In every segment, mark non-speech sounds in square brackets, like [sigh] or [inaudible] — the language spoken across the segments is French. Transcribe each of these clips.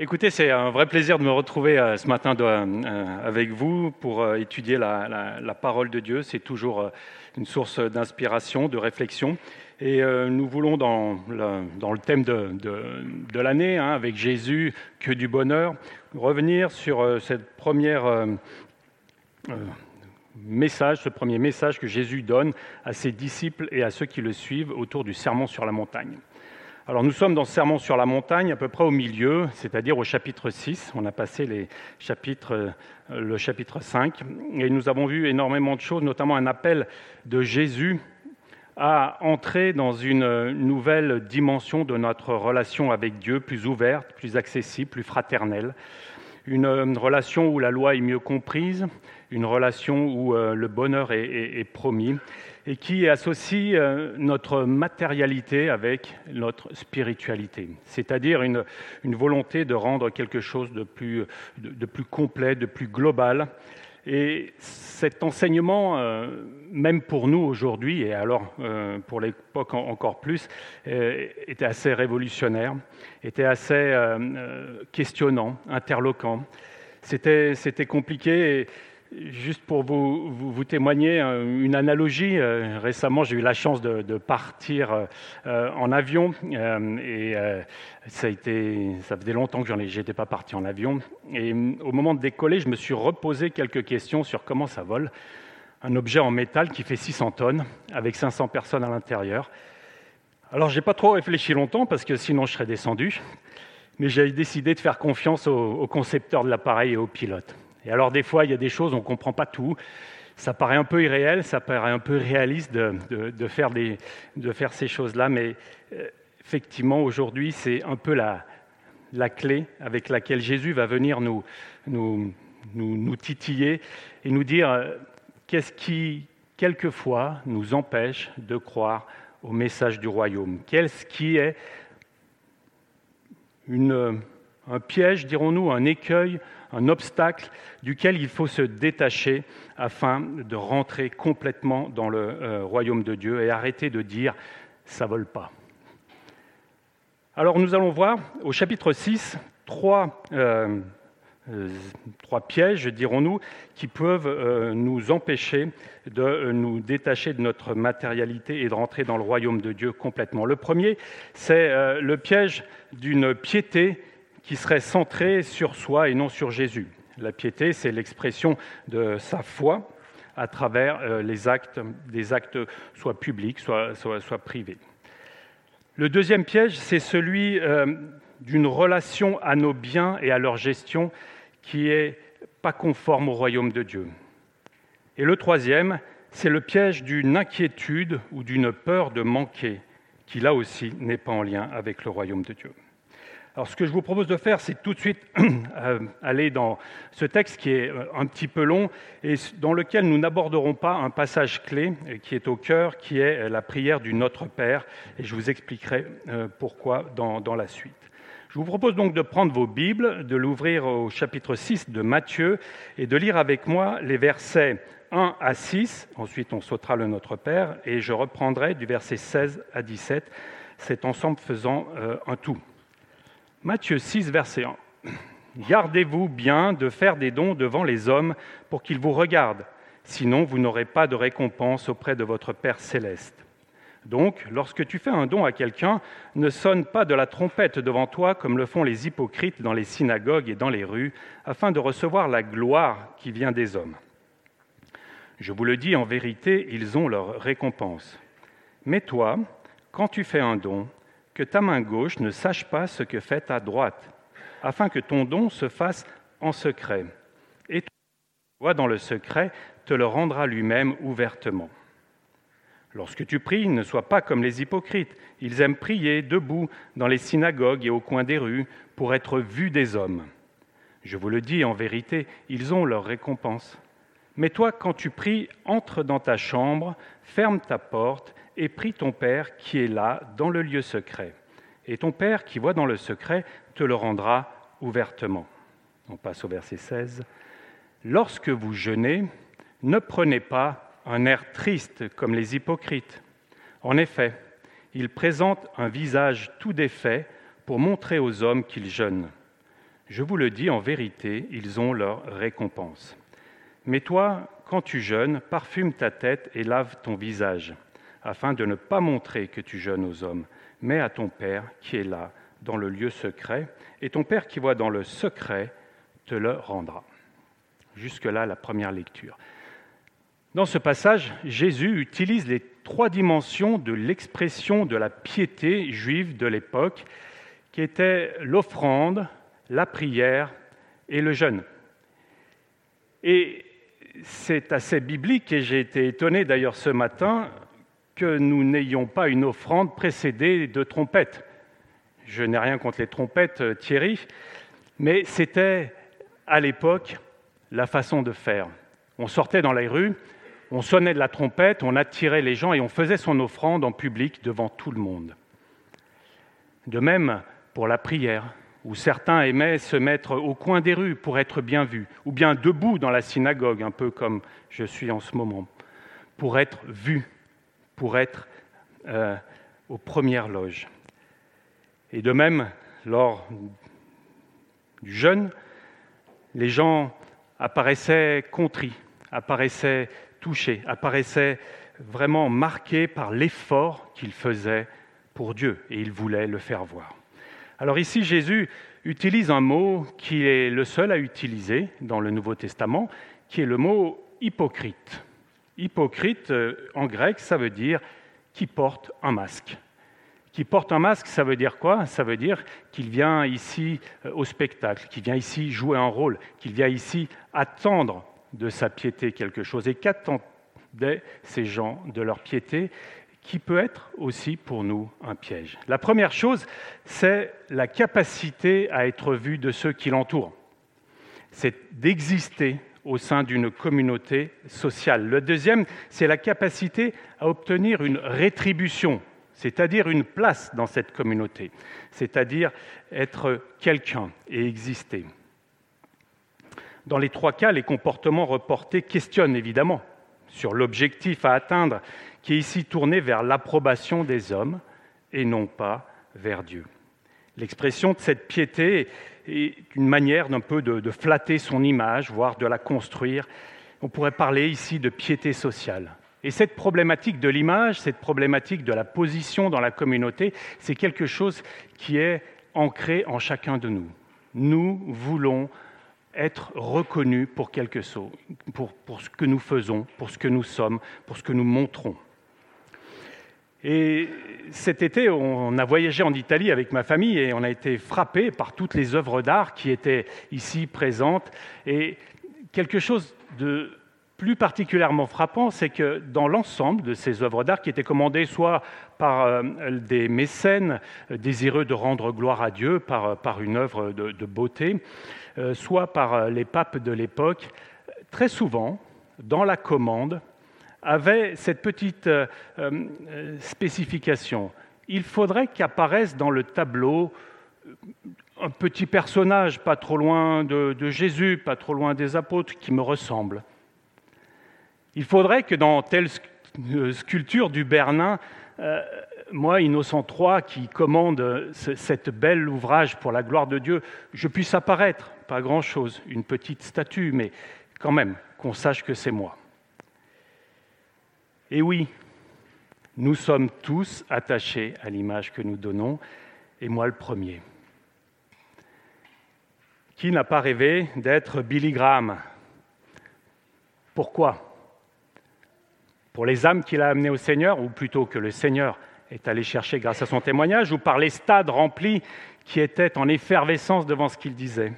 Écoutez, c'est un vrai plaisir de me retrouver euh, ce matin euh, avec vous pour euh, étudier la, parole de Dieu. C'est toujours une source d'inspiration, de réflexion. Et nous voulons, dans le, thème de, l'année, hein, avec Jésus, que du bonheur, revenir sur cette première message, ce premier message que Jésus donne à ses disciples et à ceux qui le suivent autour du sermon sur la montagne. Alors nous sommes dans sermon sur la montagne, à peu près au milieu, c'est-à-dire au chapitre 6. On a passé euh, le chapitre 5 et nous avons vu énormément de choses, notamment un appel de Jésus à entrer dans une nouvelle dimension de notre relation avec Dieu, plus ouverte, plus accessible, plus fraternelle. Une relation où la loi est mieux comprise, une relation où euh, le bonheur est promis et qui associe euh, notre matérialité avec notre spiritualité, c'est-à-dire une, volonté de rendre quelque chose de plus, complet, de plus global. Et cet enseignement, euh, même pour nous aujourd'hui, et alors euh, pour l'époque encore plus, était assez révolutionnaire, était assez questionnant, interloquant. C'était compliqué. Juste pour vous, vous, témoigner euh, une analogie, euh, récemment j'ai eu la chance de, partir euh, en avion et ça, a été, faisait longtemps que je n'étais pas parti en avion. Et au moment de décoller, je me suis reposé quelques questions sur comment ça vole. Un objet en métal qui fait 600 tonnes avec 500 personnes à l'intérieur. Alors j'ai pas trop réfléchi longtemps parce que sinon je serais descendu, mais j'ai décidé de faire confiance au concepteur de l'appareil et au pilote. Et alors des fois, il y a des choses, on ne comprend pas tout. Ça paraît un peu irréel, ça paraît un peu réaliste de, faire, ces choses-là, mais euh, effectivement, aujourd'hui, c'est un peu la, clé avec laquelle Jésus va venir nous, titiller et nous dire euh, qu'est-ce qui, quelquefois, nous empêche de croire au message du royaume. Qu'est-ce qui est une, un piège, dirons-nous, un écueil un obstacle duquel il faut se détacher afin de rentrer complètement dans le euh, royaume de Dieu et arrêter de dire ça vole pas. Alors nous allons voir au chapitre 6 trois, euh, euh, trois pièges, dirons-nous, qui peuvent nous empêcher de nous détacher de notre matérialité et de rentrer dans le royaume de Dieu complètement. Le premier, c'est le piège d'une piété qui serait centré sur soi et non sur Jésus. La piété, c'est l'expression de sa foi à travers euh, les actes, des actes soit publics, soit, privés. Le deuxième piège, c'est celui euh, d'une relation à nos biens et à leur gestion qui est pas conforme au royaume de Dieu. Et le troisième, c'est le piège d'une inquiétude ou d'une peur de manquer, qui là aussi n'est pas en lien avec le royaume de Dieu. Alors ce que je vous propose de faire, c'est tout de suite [clears throat] euh, aller dans ce texte qui est euh, un petit peu long et dans lequel nous n'aborderons pas un passage clé euh, qui est au cœur, qui est la prière du Notre Père, et je vous expliquerai pourquoi dans, dans la suite. Je vous propose donc de prendre vos Bibles, de l'ouvrir au chapitre 6 de Matthieu et de lire avec moi les versets 1 à 6. Ensuite, on sautera le Notre Père et je reprendrai du verset 16 à 17, cet ensemble faisant un tout. Matthieu 6, verset 1. Gardez-vous bien de faire des dons devant les hommes pour qu'ils vous regardent, sinon vous n'aurez pas de récompense auprès de votre Père céleste. Donc, lorsque tu fais un don à quelqu'un, ne sonne pas de la trompette devant toi comme le font les hypocrites dans les synagogues et dans les rues, afin de recevoir la gloire qui vient des hommes. Je vous le dis en vérité, ils ont leur récompense. Mais toi, quand tu fais un don, que ta main gauche ne sache pas ce que fait ta droite, afin que ton don se fasse en secret. Et toi, dans le secret, te le rendra lui-même ouvertement. Lorsque tu pries, ne sois pas comme les hypocrites. Ils aiment prier debout dans les synagogues et au coin des rues pour être vus des hommes. Je vous le dis en vérité, ils ont leur récompense. Mais toi, quand tu pries, entre dans ta chambre, ferme ta porte et prie ton Père qui est là, dans le lieu secret. Et ton Père qui voit dans le secret te le rendra ouvertement. On passe au verset 16. Lorsque vous jeûnez, ne prenez pas un air triste comme les hypocrites. En effet, ils présentent un visage tout défait pour montrer aux hommes qu'ils jeûnent. Je vous le dis en vérité, ils ont leur récompense. Mais toi, quand tu jeûnes, parfume ta tête et lave ton visage, afin de ne pas montrer que tu jeûnes aux hommes, mais à ton Père qui est là, dans le lieu secret, et ton Père qui voit dans le secret te le rendra. Jusque-là, la première lecture. Dans ce passage, Jésus utilise les trois dimensions de l'expression de la piété juive de l'époque, qui étaient l'offrande, la prière et le jeûne. Et c'est assez biblique, et j'ai été étonné d'ailleurs ce matin que nous n'ayons pas une offrande précédée de trompettes. Je n'ai rien contre les trompettes, euh, Thierry, mais c'était à l'époque la façon de faire. On sortait dans les rues, on sonnait de la trompette, on attirait les gens et on faisait son offrande en public devant tout le monde. De même pour la prière, où certains aimaient se mettre au coin des rues pour être bien vus, ou bien debout dans la synagogue, un peu comme je suis en ce moment, pour être vus, pour être euh, aux premières loges. Et de même, lors du jeûne, les gens apparaissaient contris, apparaissaient touchés, apparaissaient vraiment marqués par l'effort qu'ils faisaient pour Dieu, et ils voulaient le faire voir. Alors ici, Jésus utilise un mot qui est le seul à utiliser dans le Nouveau Testament, qui est le mot hypocrite. Hypocrite, euh, en grec, ça veut dire qui porte un masque. Qui porte un masque, ça veut dire quoi? Ça veut dire qu'il vient ici euh, au spectacle, qu'il vient ici jouer un rôle, qu'il vient ici attendre de sa piété quelque chose. Et qu'attendaient ces gens de leur piété qui peut être aussi pour nous un piège? La première chose, c'est la capacité à être vu de ceux qui l'entourent. C'est d'exister au sein d'une communauté sociale. Le deuxième, c'est la capacité à obtenir une rétribution, c'est-à-dire une place dans cette communauté, c'est-à-dire être quelqu'un et exister. Dans les trois cas, les comportements reportés questionnent évidemment sur l'objectif à atteindre qui est ici tourné vers l'approbation des hommes et non pas vers Dieu. L'expression de cette piété est une manière d'un peu de, de, flatter son image, voire de la construire. On pourrait parler ici de piété sociale. Et cette problématique de l'image, cette problématique de la position dans la communauté, c'est quelque chose qui est ancré en chacun de nous. Nous voulons être reconnus pour quelque chose, pour, pour ce que nous faisons, pour ce que nous sommes, pour ce que nous montrons. Et cet été, on a voyagé en Italie avec ma famille et on a été frappé par toutes les œuvres d'art qui étaient ici présentes. Et quelque chose de plus particulièrement frappant, c'est que dans l'ensemble de ces œuvres d'art qui étaient commandées soit par euh, des mécènes désireux de rendre gloire à Dieu par, par une œuvre de, beauté, euh, soit par les papes de l'époque, très souvent, dans la commande, avait cette petite euh, euh, spécification. Il faudrait qu'apparaisse dans le tableau euh, un petit personnage pas trop loin de, Jésus, pas trop loin des apôtres, qui me ressemble. Il faudrait que dans telle sculpture du Bernin, moi, Innocent III, qui commande ce, cette belle ouvrage pour la gloire de Dieu, je puisse apparaître, pas grand-chose, une petite statue, mais quand même qu'on sache que c'est moi. Et oui, nous sommes tous attachés à l'image que nous donnons, et moi le premier. Qui n'a pas rêvé d'être Billy Graham? Pourquoi? Pour les âmes qu'il a amenées au Seigneur, ou plutôt que le Seigneur est allé chercher grâce à son témoignage, ou par les stades remplis qui étaient en effervescence devant ce qu'il disait?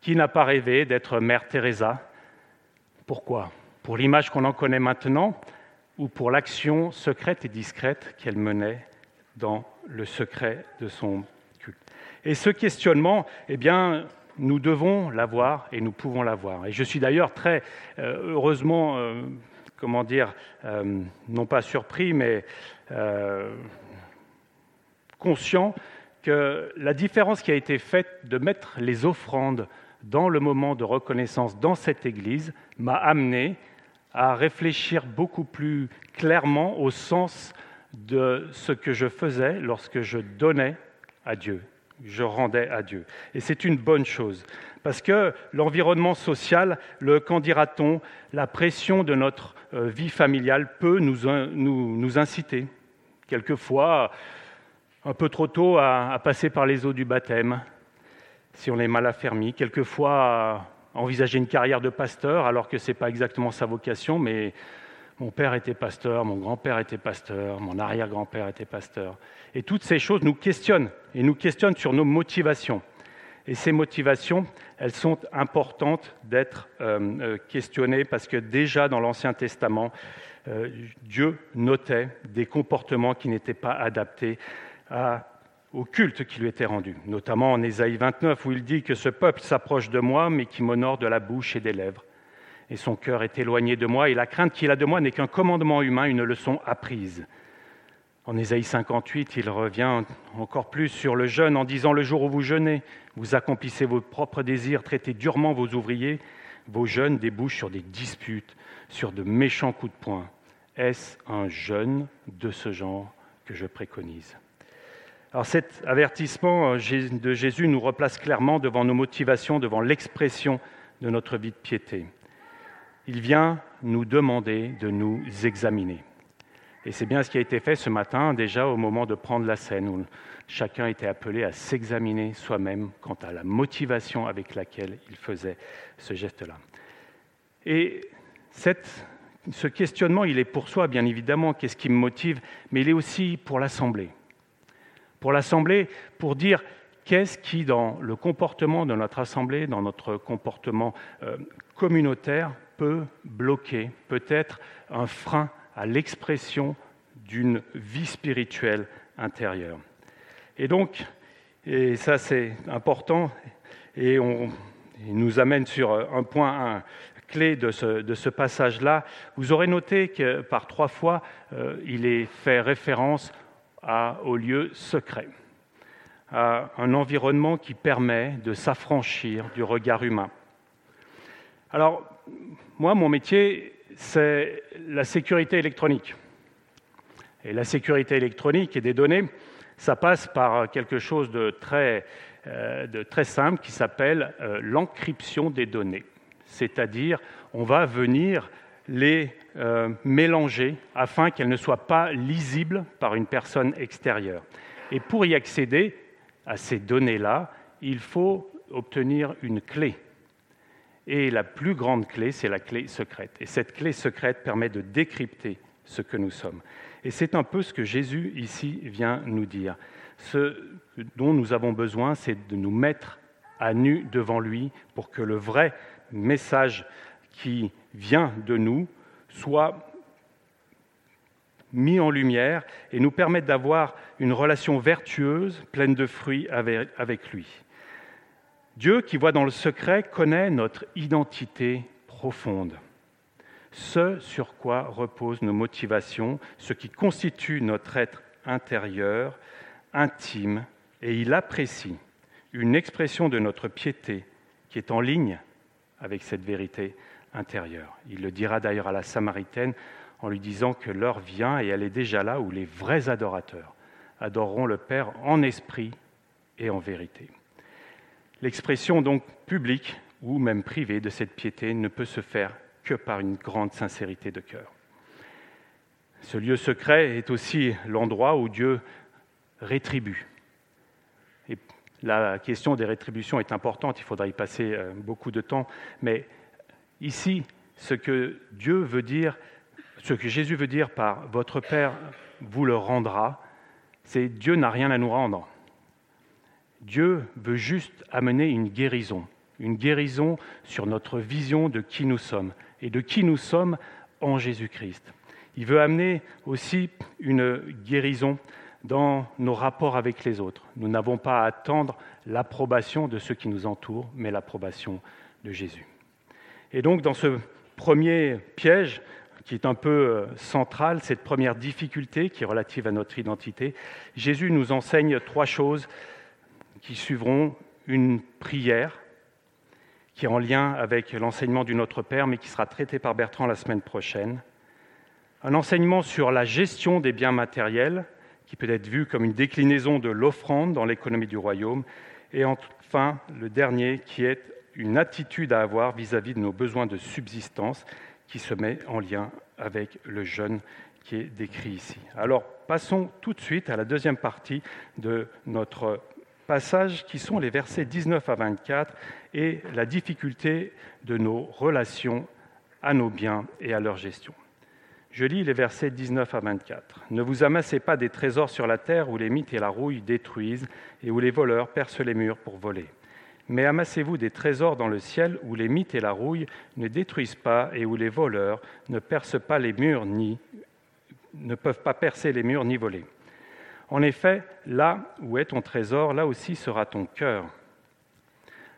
Qui n'a pas rêvé d'être Mère Teresa? Pourquoi? Pour l'image qu'on en connaît maintenant ou pour l'action secrète et discrète qu'elle menait dans le secret de son culte. Et ce questionnement, eh bien, nous devons l'avoir et nous pouvons l'avoir. Et je suis d'ailleurs très euh, heureusement, euh, comment dire, euh, non pas surpris, mais conscient que la différence qui a été faite de mettre les offrandes dans le moment de reconnaissance dans cette Église m'a amené à réfléchir beaucoup plus clairement au sens de ce que je faisais lorsque je donnais à Dieu, je rendais à Dieu. Et c'est une bonne chose, parce que l'environnement social, le qu'en dira-t-on, la pression de notre euh, vie familiale peut nous, nous, inciter, quelquefois un peu trop tôt, à, à, passer par les eaux du baptême, si on est mal affermi, quelquefois envisager une carrière de pasteur, alors que ce n'est pas exactement sa vocation, mais mon père était pasteur, mon grand-père était pasteur, mon arrière-grand-père était pasteur. Et toutes ces choses nous questionnent, et nous questionnent sur nos motivations. Et ces motivations, elles sont importantes d'être euh, euh, questionnées parce que déjà dans l'Ancien Testament, euh, Dieu notait des comportements qui n'étaient pas adaptés au culte qui lui était rendu, notamment en Ésaïe 29 où il dit que ce peuple s'approche de moi mais qui m'honore de la bouche et des lèvres et son cœur est éloigné de moi, et la crainte qu'il a de moi n'est qu'un commandement humain, une leçon apprise. En Ésaïe 58, il revient encore plus sur le jeûne en disant Le jour où vous jeûnez, vous accomplissez vos propres désirs, traitez durement vos ouvriers, vos jeûnes débouchent sur des disputes, sur de méchants coups de poing. Est-ce un jeûne de ce genre que je préconise? Alors cet avertissement de Jésus nous replace clairement devant nos motivations, devant l'expression de notre vie de piété il vient nous demander de nous examiner. Et c'est bien ce qui a été fait ce matin, déjà au moment de prendre la scène, où chacun était appelé à s'examiner soi-même quant à la motivation avec laquelle il faisait ce geste-là. Et ce questionnement, il est pour soi, bien évidemment, qu'est-ce qui me motive, mais il est aussi pour l'Assemblée. Pour l'Assemblée, pour dire qu'est-ce qui, dans le comportement de notre Assemblée, dans notre comportement euh, communautaire, peut bloquer, peut être un frein à l'expression d'une vie spirituelle intérieure. Et donc, et ça c'est important, et on nous amène sur un point clé de ce, de ce passage-là. Vous aurez noté que par trois fois, euh, il est fait référence à, au lieu secret, à un environnement qui permet de s'affranchir du regard humain. Alors, moi, mon métier, c'est la sécurité électronique. Et la sécurité électronique et des données, ça passe par quelque chose de très, euh, simple qui s'appelle euh, l'encryption des données. C'est-à-dire, on va venir les euh, mélanger afin qu'elles ne soient pas lisibles par une personne extérieure. Et pour y accéder à ces données-là, il faut obtenir une clé. Et la plus grande clé, c'est la clé secrète. Et cette clé secrète permet de décrypter ce que nous sommes. Et c'est un peu ce que Jésus ici vient nous dire. Ce dont nous avons besoin, c'est de nous mettre à nu devant lui pour que le vrai message qui vient de nous soit mis en lumière et nous permette d'avoir une relation vertueuse, pleine de fruits avec lui. Dieu qui voit dans le secret connaît notre identité profonde, ce sur quoi reposent nos motivations, ce qui constitue notre être intérieur, intime, et il apprécie une expression de notre piété qui est en ligne avec cette vérité Il le dira d'ailleurs à la Samaritaine en lui disant que l'heure vient et elle est déjà là où les vrais adorateurs adoreront le Père en esprit et en vérité. L'expression donc publique ou même privée de cette piété ne peut se faire que par une grande sincérité de cœur. Ce lieu secret est aussi l'endroit où Dieu rétribue. La question des rétributions est importante, il faudra y passer euh, beaucoup de temps, mais ici, ce que Dieu veut dire, ce que Jésus veut dire par votre Père vous le rendra, c'est Dieu n'a rien à nous rendre. Dieu veut juste amener une guérison, une guérison sur notre vision de qui nous sommes et de qui nous sommes en Jésus-Christ. Il veut amener aussi une guérison dans nos rapports avec les autres. Nous n'avons pas à attendre l'approbation de ceux qui nous entourent, mais l'approbation de Jésus. Et donc dans ce premier piège, qui est un peu euh, central, cette première difficulté qui est relative à notre identité, Jésus nous enseigne trois choses qui suivront une prière qui est en lien avec l'enseignement du Notre Père, mais qui sera traité par Bertrand la semaine prochaine. Un enseignement sur la gestion des biens matériels qui peut être vu comme une déclinaison de l'offrande dans l'économie du royaume, et enfin le dernier qui est une attitude à avoir vis-à-vis de nos besoins de subsistance qui se met en lien avec le jeûne qui est décrit ici. Alors passons tout de suite à la deuxième partie de notre passage qui sont les versets 19 à 24 et la difficulté de nos relations à nos biens et à leur gestion. Je lis les versets 19 à 24. Ne vous amassez pas des trésors sur la terre où les mythes et la rouille détruisent et où les voleurs percent les murs pour voler. Mais amassez-vous des trésors dans le ciel où les mythes et la rouille ne détruisent pas et où les voleurs ne percent pas les murs ni ne peuvent pas percer les murs ni voler. En effet, là où est ton trésor, là aussi sera ton cœur.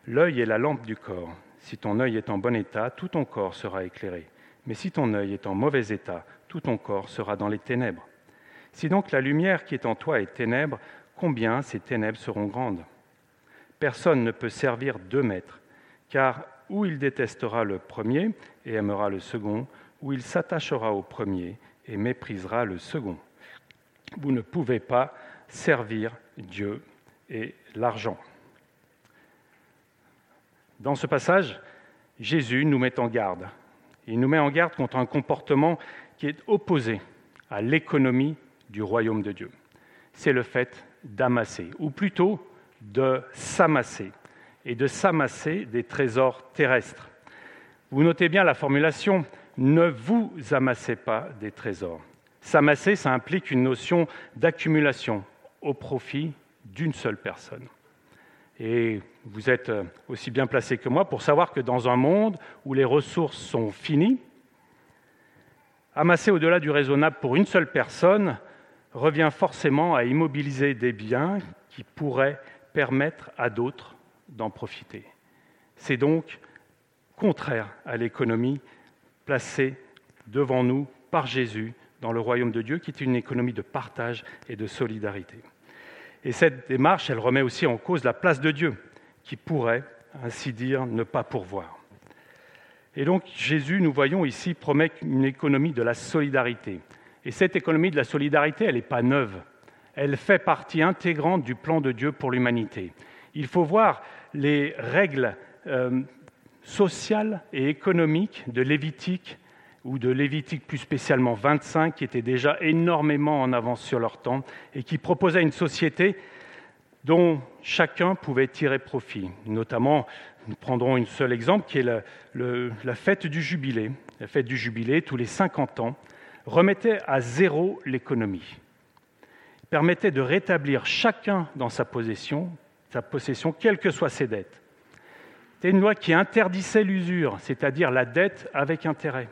L'œil est la lampe du corps. Si ton œil est en bon état, tout ton corps sera éclairé. Mais si ton œil est en mauvais état, tout ton corps sera dans les ténèbres. Si donc la lumière qui est en toi est ténèbre, combien ces ténèbres seront grandes? Personne ne peut servir deux maîtres, car ou il détestera le premier et aimera le second, ou il s'attachera au premier et méprisera le second. Vous ne pouvez pas servir Dieu et l'argent. Dans ce passage, Jésus nous met en garde. Il nous met en garde contre un comportement qui est opposé à l'économie du royaume de Dieu. C'est le fait d'amasser, ou plutôt de s'amasser, et de s'amasser des trésors terrestres. Vous notez bien la formulation ne vous amassez pas des trésors. S'amasser, ça implique une notion d'accumulation au profit d'une seule personne. Et vous êtes aussi bien placé que moi pour savoir que dans un monde où les ressources sont finies, amasser au-delà du raisonnable pour une seule personne revient forcément à immobiliser des biens qui pourraient permettre à d'autres d'en profiter. C'est donc contraire à l'économie placée devant nous par Jésus dans le royaume de Dieu, qui est une économie de partage et de solidarité. Et cette démarche, elle remet aussi en cause la place de Dieu, qui pourrait, ainsi dire, ne pas pourvoir. Et donc Jésus, nous voyons ici, promet une économie de la solidarité. Et cette économie de la solidarité, elle n'est pas neuve. Elle fait partie intégrante du plan de Dieu pour l'humanité. Il faut voir les règles euh, sociales et économiques de Lévitique ou de Lévitique plus spécialement 25, qui étaient déjà énormément en avance sur leur temps et qui proposaient une société dont chacun pouvait tirer profit. Notamment, nous prendrons un seul exemple, qui est la fête du jubilé. La fête du jubilé, tous les 50 ans, remettait à zéro l'économie permettait de rétablir chacun dans sa possession, sa possession, quelles que soient ses dettes. C'était une loi qui interdisait l'usure, c'est-à-dire la dette avec intérêt.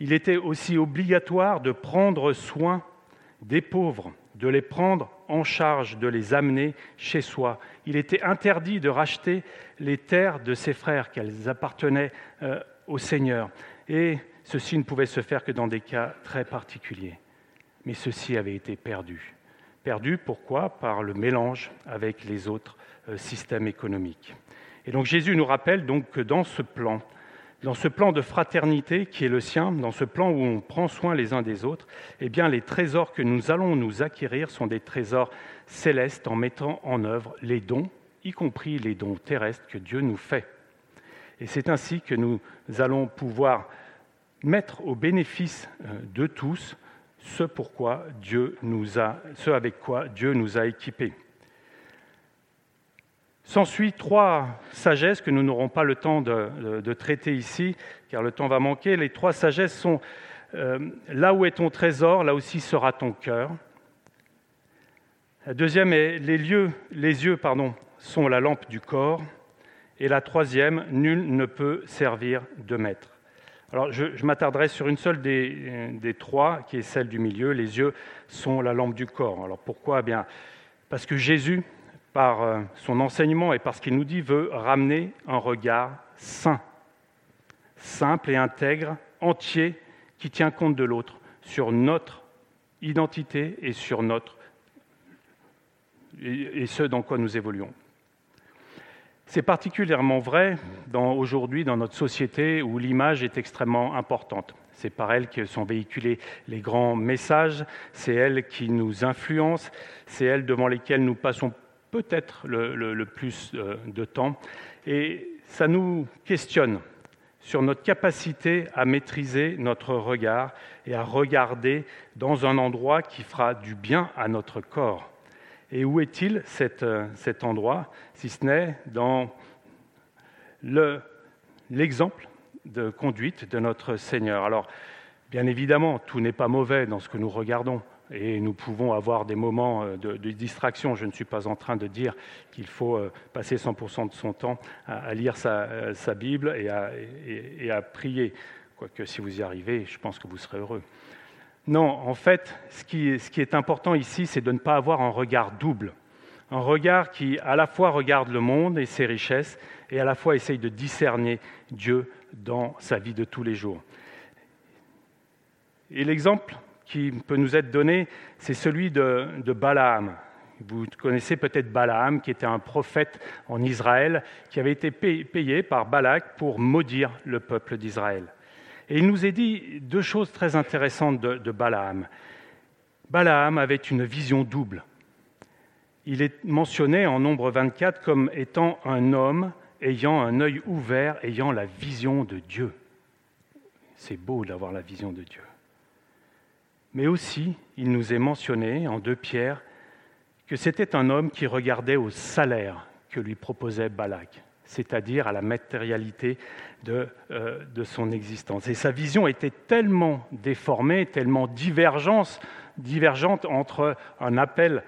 Il était aussi obligatoire de prendre soin des pauvres, de les prendre en charge, de les amener chez soi. Il était interdit de racheter les terres de ses frères, qu'elles appartenaient euh, au Seigneur. Et ceci ne pouvait se faire que dans des cas très particuliers mais ceci avait été perdu. Perdu, pourquoi? Par le mélange avec les autres euh, systèmes économiques. Et donc Jésus nous rappelle donc que dans ce plan, dans ce plan de fraternité qui est le sien, dans ce plan où on prend soin les uns des autres, eh bien les trésors que nous allons nous acquérir sont des trésors célestes en mettant en œuvre les dons, y compris les dons terrestres que Dieu nous fait. Et c'est ainsi que nous allons pouvoir mettre au bénéfice euh, de tous ce pourquoi ce avec quoi Dieu nous a équipés. S'ensuit trois sagesses que nous n'aurons pas le temps de, traiter ici, car le temps va manquer. Les trois sagesses sont euh, là où est ton trésor, là aussi sera ton cœur. La deuxième est les, lieux, les yeux sont la lampe du corps. Et la troisième, nul ne peut servir de maître. Alors, je, m'attarderai sur une seule des, trois, qui est celle du milieu. Les yeux sont la lampe du corps. Alors, pourquoi? Eh bien, Parce que Jésus, par euh, son enseignement et par ce qu'il nous dit, veut ramener un regard sain, simple et intègre, entier, qui tient compte de l'autre, sur notre identité et sur notre et ce dans quoi nous évoluons. C'est particulièrement vrai aujourd'hui dans notre société où l'image est extrêmement importante. C'est par elles que sont véhiculés les grands messages, c'est elles qui nous influencent, c'est elles devant lesquelles nous passons peut-être le, plus euh, de temps. Et ça nous questionne sur notre capacité à maîtriser notre regard et à regarder dans un endroit qui fera du bien à notre corps. Et où est-il cet, euh, cet endroit, si ce n'est dans l'exemple de conduite de notre Seigneur? Alors, bien évidemment, tout n'est pas mauvais dans ce que nous regardons et nous pouvons avoir des moments euh, de, distraction. Je ne suis pas en train de dire qu'il faut euh, passer 100% de son temps à, lire sa, Bible et à prier. Quoique si vous y arrivez, je pense que vous serez heureux. Non, en fait, ce qui, est important ici, c'est de ne pas avoir un regard double. Un regard qui à la fois regarde le monde et ses richesses, et à la fois essaye de discerner Dieu dans sa vie de tous les jours. Et l'exemple qui peut nous être donné, c'est celui de, Balaam. Vous connaissez peut-être Balaam, qui était un prophète en Israël, qui avait été payé par Balak pour maudire le peuple d'Israël. Et il nous est dit deux choses très intéressantes de, Balaam. Balaam avait une vision double. Il est mentionné en nombre 24 comme étant un homme ayant un œil ouvert, ayant la vision de Dieu. C'est beau d'avoir la vision de Dieu. Mais aussi, il nous est mentionné en deux pierres que c'était un homme qui regardait au salaire que lui proposait Balak c'est-à-dire à la matérialité de, euh, de, son existence. Et sa vision était tellement déformée, tellement divergente, entre un appel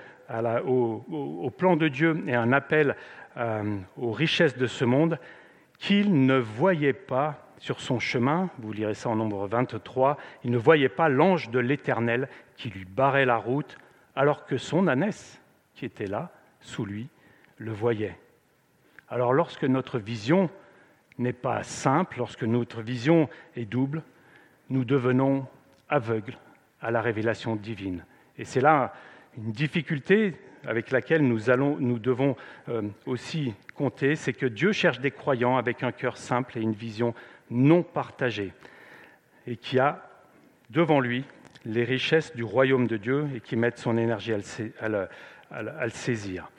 au, plan de Dieu et un appel euh, aux richesses de ce monde, qu'il ne voyait pas sur son chemin, vous lirez ça en nombre 23, il ne voyait pas l'ange de l'Éternel qui lui barrait la route, alors que son ânesse, qui était là, sous lui, le voyait. Alors lorsque notre vision n'est pas simple, lorsque notre vision est double, nous devenons aveugles à la révélation divine. Et c'est là une difficulté avec laquelle nous, allons, nous devons euh, aussi compter, c'est que Dieu cherche des croyants avec un cœur simple et une vision non partagée, et qui a devant lui les richesses du royaume de Dieu et qui mettent son énergie à le saisir.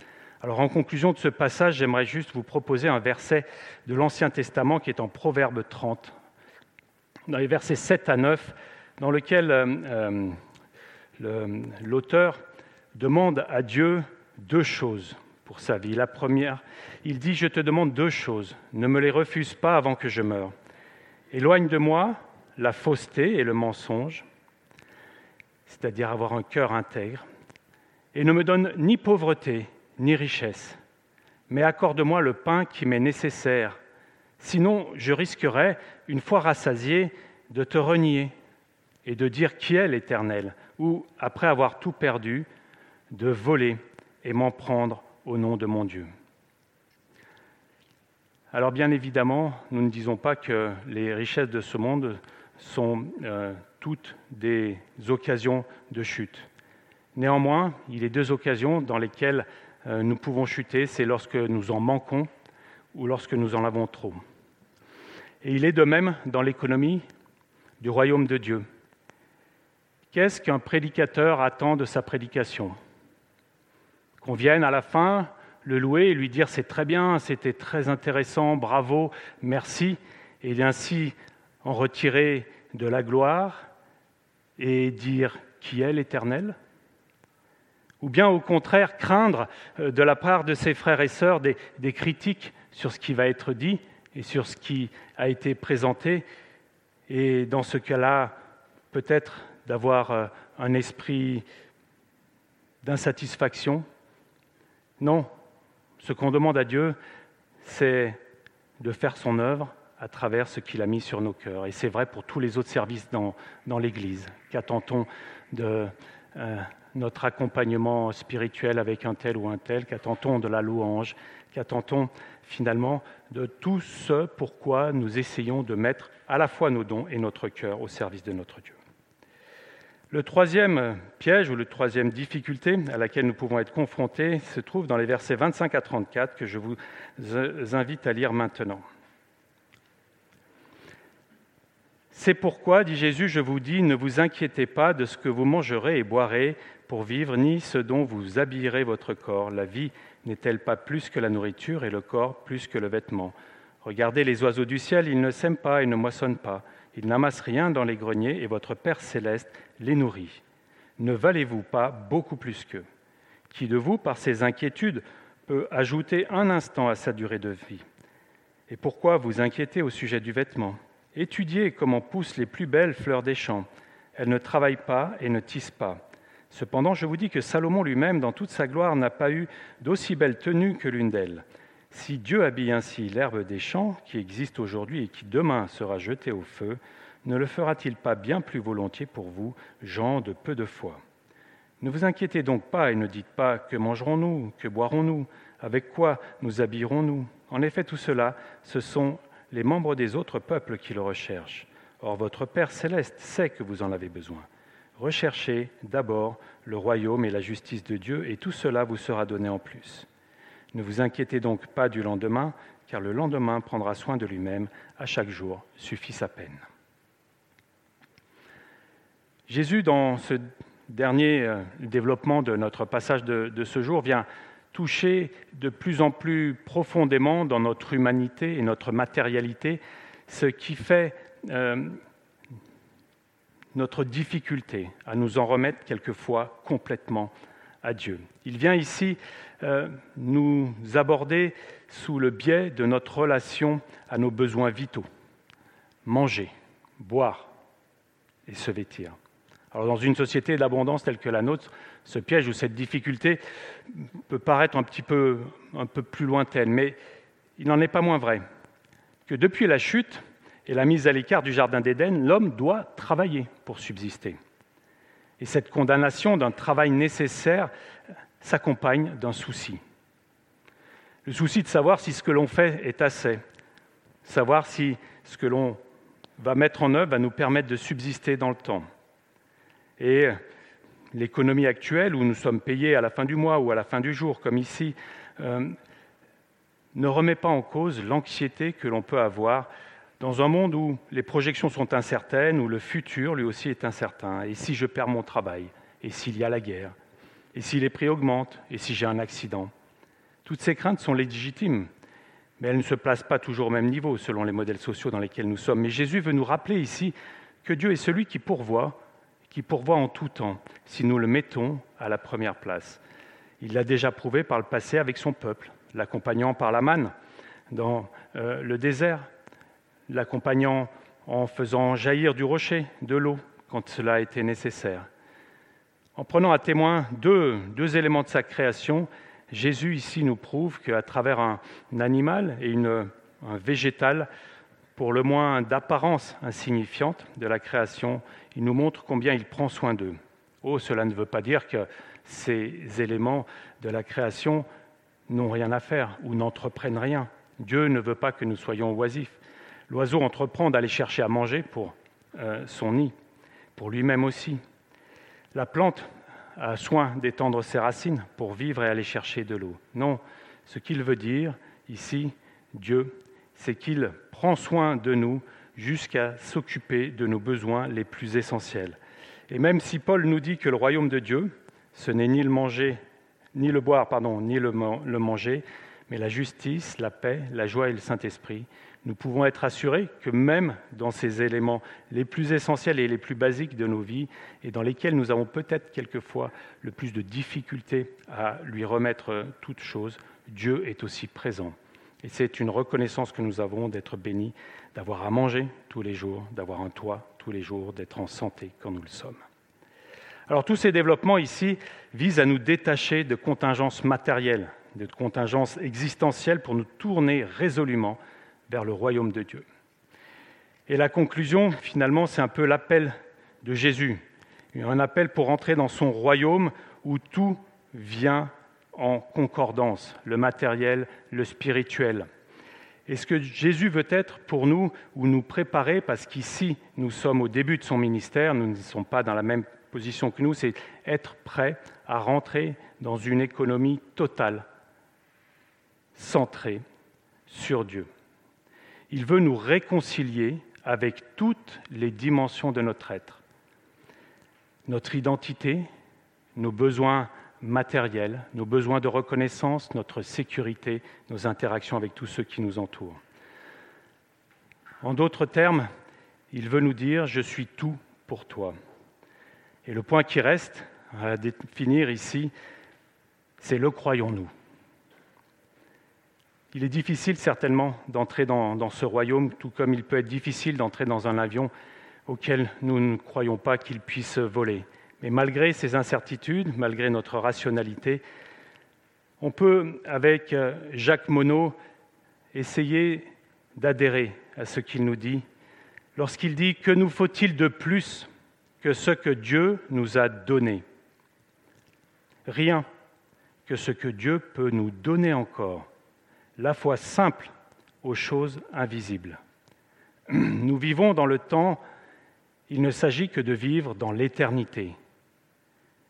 Alors en conclusion de ce passage, j'aimerais juste vous proposer un verset de l'Ancien Testament qui est en Proverbe 30, dans les versets 7 à 9, dans lequel euh, euh, l'auteur demande à Dieu deux choses pour sa vie. La première, il dit, je te demande deux choses, ne me les refuse pas avant que je meure. Éloigne de moi la fausseté et le mensonge, c'est-à-dire avoir un cœur intègre, et ne me donne ni pauvreté, ni richesse, mais accorde-moi le pain qui m'est nécessaire. Sinon, je risquerais, une fois rassasié, de te renier et de dire qui est l'Éternel, ou, après avoir tout perdu, de voler et m'en prendre au nom de mon Dieu. Alors bien évidemment, nous ne disons pas que les richesses de ce monde sont euh, toutes des occasions de chute. Néanmoins, il a deux occasions dans lesquelles nous pouvons chuter, c'est lorsque nous en manquons ou lorsque nous en avons trop. Et il est de même dans l'économie du royaume de Dieu. Qu'est-ce qu'un prédicateur attend de sa prédication? Qu'on vienne à la fin le louer et lui dire c'est très bien, c'était très intéressant, bravo, merci, et ainsi en retirer de la gloire et dire qui est l'Éternel? Ou bien au contraire craindre euh, de la part de ses frères et sœurs des, critiques sur ce qui va être dit et sur ce qui a été présenté, et dans ce cas-là, peut-être d'avoir euh, un esprit d'insatisfaction. Non, ce qu'on demande à Dieu, c'est de faire son œuvre à travers ce qu'il a mis sur nos cœurs. Et c'est vrai pour tous les autres services dans, l'Église. Qu'attend-on de... Euh, notre accompagnement spirituel avec un tel ou un tel, qu'attend-on de la louange, qu'attend-on finalement de tout ce pourquoi nous essayons de mettre à la fois nos dons et notre cœur au service de notre Dieu. Le troisième piège ou la troisième difficulté à laquelle nous pouvons être confrontés se trouve dans les versets 25 à 34 que je vous invite à lire maintenant. C'est pourquoi, dit Jésus, je vous dis, ne vous inquiétez pas de ce que vous mangerez et boirez pour vivre, ni ce dont vous habillerez votre corps. La vie n'est-elle pas plus que la nourriture et le corps plus que le vêtement? Regardez les oiseaux du ciel, ils ne sèment pas et ne moissonnent pas, ils n'amassent rien dans les greniers et votre Père céleste les nourrit. Ne valez-vous pas beaucoup plus qu'eux? Qui de vous, par ses inquiétudes, peut ajouter un instant à sa durée de vie? Et pourquoi vous inquiétez au sujet du vêtement? Étudiez comment poussent les plus belles fleurs des champs. Elles ne travaillent pas et ne tissent pas. Cependant, je vous dis que Salomon lui-même, dans toute sa gloire, n'a pas eu d'aussi belle tenue que l'une d'elles. Si Dieu habille ainsi l'herbe des champs, qui existe aujourd'hui et qui demain sera jetée au feu, ne le fera-t-il pas bien plus volontiers pour vous, gens de peu de foi? Ne vous inquiétez donc pas et ne dites pas que mangerons-nous, que boirons-nous, avec quoi nous habillerons-nous? En effet, tout cela, ce sont les membres des autres peuples qui le recherchent. Or, votre Père céleste sait que vous en avez besoin. Recherchez d'abord le royaume et la justice de Dieu, et tout cela vous sera donné en plus. Ne vous inquiétez donc pas du lendemain, car le lendemain prendra soin de lui-même, à chaque jour suffit sa peine. Jésus, dans ce dernier euh, développement de notre passage de, ce jour, vient toucher de plus en plus profondément dans notre humanité et notre matérialité ce qui fait euh, notre difficulté à nous en remettre quelquefois complètement à Dieu. Il vient ici euh, nous aborder sous le biais de notre relation à nos besoins vitaux. Manger, boire et se vêtir. Alors dans une société d'abondance telle que la nôtre, ce piège ou cette difficulté peut paraître un petit peu, un peu plus lointaine, mais il n'en est pas moins vrai que depuis la chute et la mise à l'écart du Jardin d'Éden, l'homme doit travailler pour subsister. Et cette condamnation d'un travail nécessaire s'accompagne d'un souci. Le souci de savoir si ce que l'on fait est assez, savoir si ce que l'on va mettre en œuvre va nous permettre de subsister dans le temps. Et l'économie actuelle, où nous sommes payés à la fin du mois ou à la fin du jour, comme ici, euh, ne remet pas en cause l'anxiété que l'on peut avoir dans un monde où les projections sont incertaines, où le futur lui aussi est incertain. Et si je perds mon travail Et s'il y a la guerre Et si les prix augmentent Et si j'ai un accident Toutes ces craintes sont légitimes, mais elles ne se placent pas toujours au même niveau selon les modèles sociaux dans lesquels nous sommes. Mais Jésus veut nous rappeler ici que Dieu est celui qui pourvoit qui pourvoit en tout temps, si nous le mettons à la première place. Il l'a déjà prouvé par le passé avec son peuple, l'accompagnant par la manne dans euh, le désert, l'accompagnant en faisant jaillir du rocher de l'eau quand cela était nécessaire. En prenant à témoin deux, éléments de sa création, Jésus ici nous prouve qu'à travers un, animal et un végétal, pour le moins d'apparence insignifiante de la création, il nous montre combien il prend soin d'eux. Oh, cela ne veut pas dire que ces éléments de la création n'ont rien à faire ou n'entreprennent rien. Dieu ne veut pas que nous soyons oisifs. L'oiseau entreprend d'aller chercher à manger pour euh, son nid, pour lui-même aussi. La plante a soin d'étendre ses racines pour vivre et aller chercher de l'eau. Non, ce qu'il veut dire ici, Dieu, c'est qu'il prend soin de nous jusqu'à s'occuper de nos besoins les plus essentiels. Et même si Paul nous dit que le royaume de Dieu, ce n'est ni le manger, ni le boire, pardon, ni le, le manger, mais la justice, la paix, la joie et le Saint-Esprit, nous pouvons être assurés que même dans ces éléments les plus essentiels et les plus basiques de nos vies, et dans lesquels nous avons peut-être quelquefois le plus de difficultés à lui remettre toutes choses, Dieu est aussi présent. Et c'est une reconnaissance que nous avons d'être bénis, d'avoir à manger tous les jours, d'avoir un toit tous les jours, d'être en santé quand nous le sommes. Alors tous ces développements ici visent à nous détacher de contingences matérielles, de contingences existentielles pour nous tourner résolument vers le royaume de Dieu. Et la conclusion, finalement, c'est un peu l'appel de Jésus, un appel pour entrer dans son royaume où tout vient en concordance, le matériel, le spirituel. Et ce que Jésus veut être pour nous, ou nous préparer, parce qu'ici, nous sommes au début de son ministère, nous ne sommes pas dans la même position que nous, c'est être prêt à rentrer dans une économie totale, centrée sur Dieu. Il veut nous réconcilier avec toutes les dimensions de notre être. Notre identité, nos besoins matériels, nos besoins de reconnaissance, notre sécurité, nos interactions avec tous ceux qui nous entourent. En d'autres termes, il veut nous dire, je suis tout pour toi. Et le point qui reste à définir ici, c'est le croyons-nous. Il est difficile certainement d'entrer dans, ce royaume, tout comme il peut être difficile d'entrer dans un avion auquel nous ne croyons pas qu'il puisse voler. Mais malgré ces incertitudes, malgré notre rationalité, on peut, avec euh, Jacques Monod, essayer d'adhérer à ce qu'il nous dit lorsqu'il dit Que nous faut-il de plus que ce que Dieu nous a donné? Rien que ce que Dieu peut nous donner encore, la foi simple aux choses invisibles. [clears throat] Nous vivons dans le temps, il ne s'agit que de vivre dans l'éternité.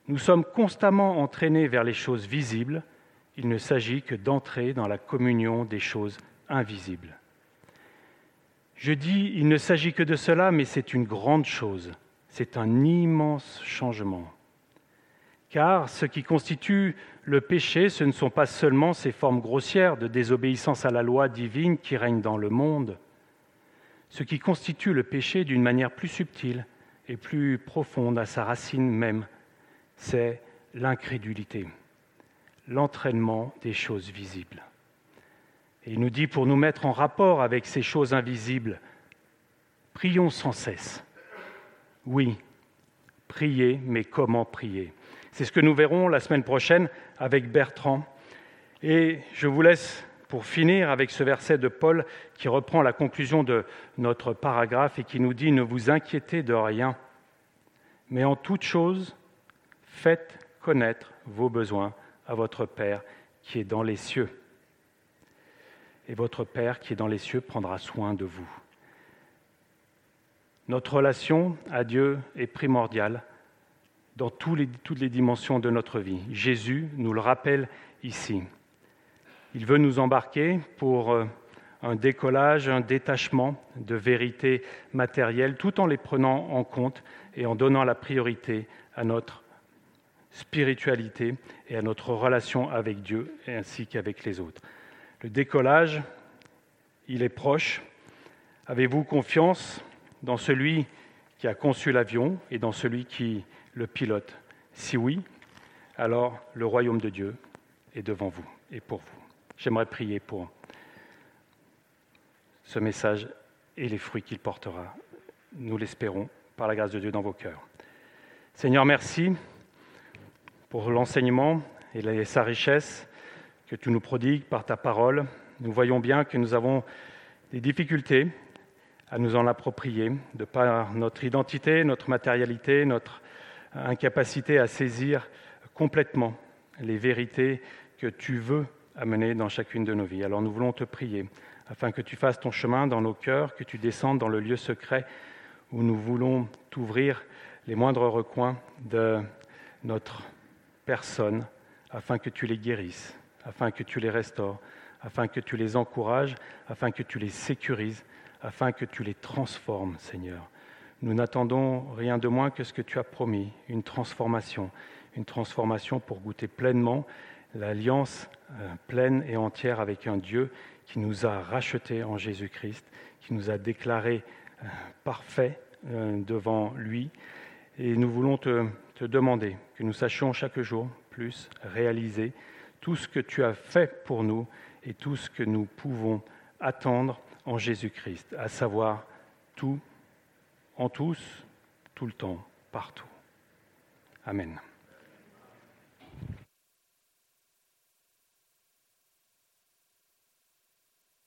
Nous sommes constamment entraînés vers les choses visibles, il ne s'agit que d'entrer dans la communion des choses invisibles. Je dis, il ne s'agit que de cela, mais c'est une grande chose, c'est un immense changement. Car ce qui constitue le péché, ce ne sont pas seulement ces formes grossières de désobéissance à la loi divine qui règnent dans le monde. Ce qui constitue le péché d'une manière plus subtile et plus profonde à sa racine même, c'est l'incrédulité, l'entraînement des choses visibles. Et il nous dit, pour nous mettre en rapport avec ces choses invisibles, prions sans cesse. Oui, priez, mais comment prier? C'est ce que nous verrons la semaine prochaine avec Bertrand. Et je vous laisse pour finir avec ce verset de Paul qui reprend la conclusion de notre paragraphe et qui nous dit, ne vous inquiétez de rien, mais en toute chose, Faites connaître vos besoins à votre Père qui est dans les cieux. Et votre Père qui est dans les cieux prendra soin de vous. Notre relation à Dieu est primordiale dans toutes les dimensions de notre vie. Jésus nous le rappelle ici. Il veut nous embarquer pour euh, un décollage, un détachement de vérités matérielles, tout en les prenant en compte et en donnant la priorité à notre spiritualité et à notre relation avec Dieu ainsi qu'avec les autres. Le décollage, il est proche. Avez-vous confiance dans celui qui a conçu l'avion et dans celui qui le pilote Si oui, alors le royaume de Dieu est devant vous et pour vous. J'aimerais prier pour ce message et les fruits qu'il portera. Nous l'espérons par la grâce de Dieu dans vos cœurs. Seigneur, merci pour l'enseignement et sa richesse que tu nous prodigues par ta parole. Nous voyons bien que nous avons des difficultés à nous en approprier, de par notre identité, notre matérialité, notre incapacité à saisir complètement les vérités que tu veux amener dans chacune de nos vies. Alors nous voulons te prier afin que tu fasses ton chemin dans nos cœurs, que tu descendes dans le lieu secret où nous voulons t'ouvrir les moindres recoins de notre personnes afin que tu les guérisses, afin que tu les restaures, afin que tu les encourages, afin que tu les sécurises, afin que tu les transformes, Seigneur. Nous n'attendons rien de moins que ce que tu as promis, une transformation, une transformation pour goûter pleinement l'alliance euh, pleine et entière avec un Dieu qui nous a rachetés en Jésus-Christ, qui nous a déclarés euh, parfaits euh, devant lui. Et nous voulons te, te demander que nous sachions chaque jour plus réaliser tout ce que tu as fait pour nous et tout ce que nous pouvons attendre en Jésus-Christ, à savoir tout, en tous, tout le temps, partout. Amen.